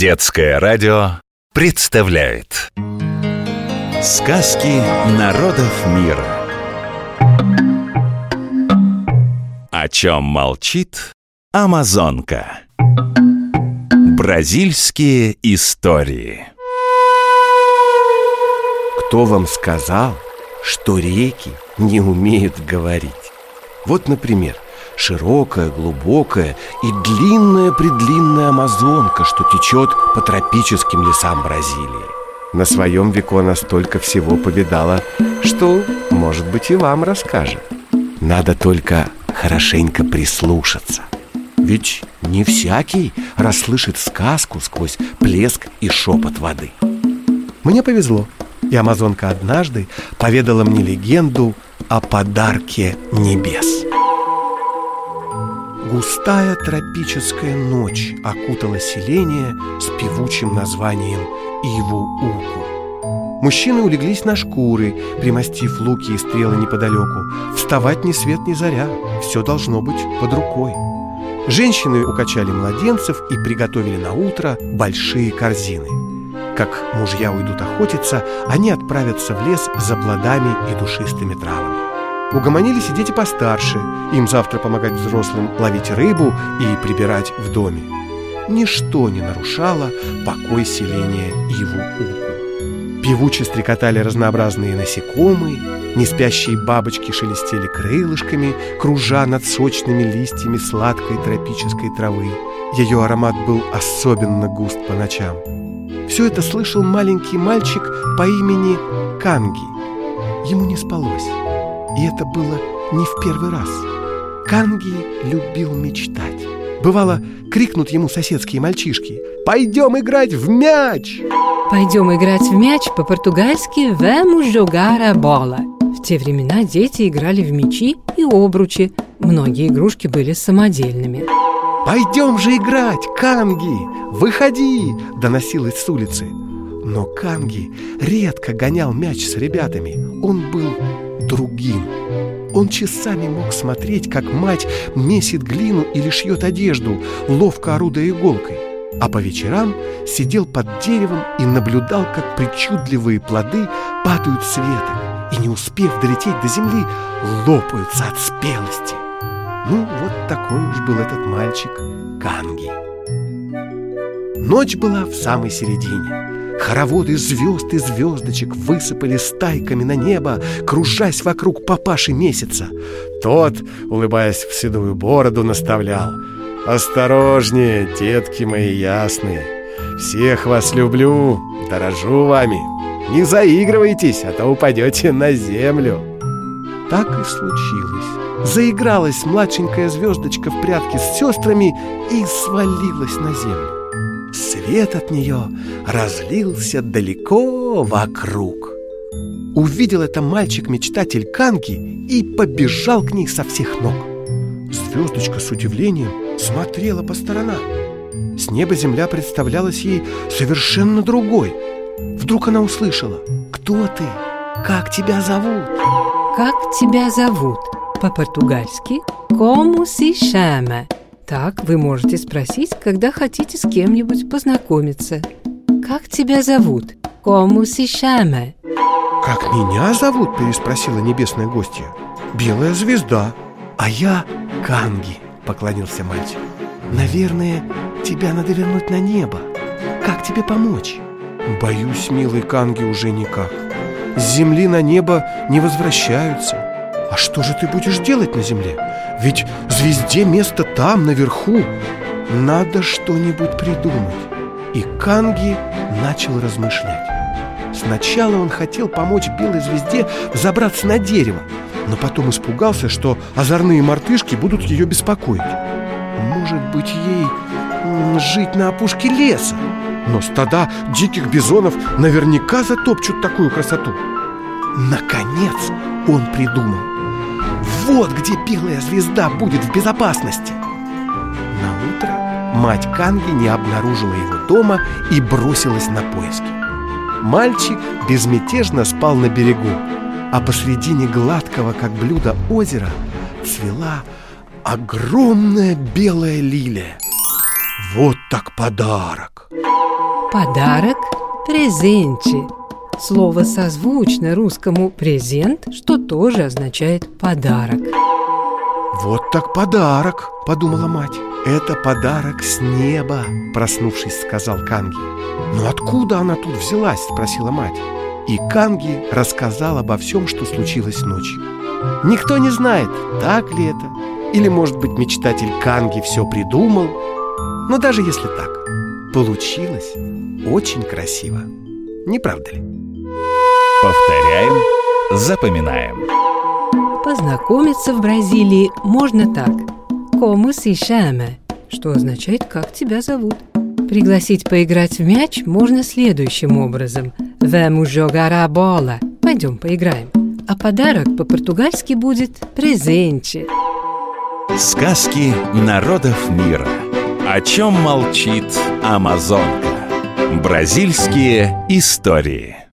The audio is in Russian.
Детское радио представляет. Сказки народов мира. О чем молчит Амазонка? Бразильские истории. Кто вам сказал, что реки не умеют говорить? Вот, например, широкая, глубокая и длинная-предлинная Амазонка, что течет по тропическим лесам Бразилии. На своем веку она столько всего повидала, что, может быть, и вам расскажет. Надо только хорошенько прислушаться. Ведь не всякий расслышит сказку сквозь плеск и шепот воды. Мне повезло, и Амазонка однажды поведала мне легенду о подарке небес. Густая тропическая ночь окутала селение с певучим названием Иву-Уку. Мужчины улеглись на шкуры, примостив луки и стрелы неподалеку. Вставать ни свет ни заря, все должно быть под рукой. Женщины укачали младенцев и приготовили на утро большие корзины. Как мужья уйдут охотиться, они отправятся в лес за плодами и душистыми травами. Угомонились и дети постарше. Им завтра помогать взрослым ловить рыбу и прибирать в доме. Ничто не нарушало покой селения Иву-Уку. Певуче стрекотали разнообразные насекомые, неспящие бабочки шелестели крылышками, кружа над сочными листьями сладкой тропической травы. Ее аромат был особенно густ по ночам. Все это слышал маленький мальчик по имени Канги. Ему не спалось. И это было не в первый раз. Канги любил мечтать. Бывало, крикнут ему соседские мальчишки «Пойдем играть в мяч!» Пойдем играть в мяч по-португальски «Vamos jogar a bola». В те времена дети играли в мячи и обручи. Многие игрушки были самодельными. «Пойдем же играть, Канги! Выходи!» – доносилось с улицы. Но Канги редко гонял мяч с ребятами. Он был другим. Он часами мог смотреть, как мать месит глину или шьет одежду, ловко орудуя иголкой. А по вечерам сидел под деревом и наблюдал, как причудливые плоды падают с веток и, не успев долететь до земли, лопаются от спелости. Ну, вот такой уж был этот мальчик Канги. Ночь была в самой середине. Хороводы звезд и звездочек высыпали стайками на небо, кружась вокруг папаши месяца. Тот, улыбаясь в седую бороду, наставлял. «Осторожнее, детки мои ясные! Всех вас люблю, дорожу вами! Не заигрывайтесь, а то упадете на землю!» Так и случилось. Заигралась младшенькая звездочка в прятки с сестрами и свалилась на землю. Свет от нее разлился далеко вокруг. Увидел это мальчик-мечтатель Канги и побежал к ней со всех ног. Звездочка с удивлением смотрела по сторонам. С неба земля представлялась ей совершенно другой. Вдруг она услышала «Кто ты? Как тебя зовут?» Как тебя зовут? По-португальски «Como se chama?» Так вы можете спросить, когда хотите с кем-нибудь познакомиться. Как тебя зовут? Кому chama? Как меня зовут? Переспросила небесная гостья. Белая звезда. А я Канги, поклонился мальчик. Наверное, тебя надо вернуть на небо. Как тебе помочь? Боюсь, милый Канги, уже никак. С земли на небо не возвращаются. А что же ты будешь делать на земле? Ведь звезде место там, наверху. Надо что-нибудь придумать. И Канги начал размышлять. Сначала он хотел помочь белой звезде забраться на дерево, но потом испугался, что озорные мартышки будут ее беспокоить. Может быть, ей жить на опушке леса? Но стада диких бизонов наверняка затопчут такую красоту. Наконец он придумал. Вот где белая звезда будет в безопасности. На утро мать Канги не обнаружила его дома и бросилась на поиски. Мальчик безмятежно спал на берегу, а посредине гладкого, как блюдо озера, цвела огромная белая лилия. Вот так подарок! Подарок – презенчи. Слово созвучно русскому «презент», что тоже означает «подарок». «Вот так подарок!» – подумала мать. «Это подарок с неба!» – проснувшись, сказал Канги. «Но откуда она тут взялась?» – спросила мать. И Канги рассказал обо всем, что случилось ночью. Никто не знает, так ли это, или, может быть, мечтатель Канги все придумал. Но даже если так, получилось очень красиво. Не правда ли? Повторяем, запоминаем. Познакомиться в Бразилии можно так. Como se chama? Что означает «как тебя зовут». Пригласить поиграть в мяч можно следующим образом. Vamos jogar a bola. Пойдем поиграем. А подарок по-португальски будет презенче. Сказки народов мира. О чем молчит Амазонка? Бразильские истории.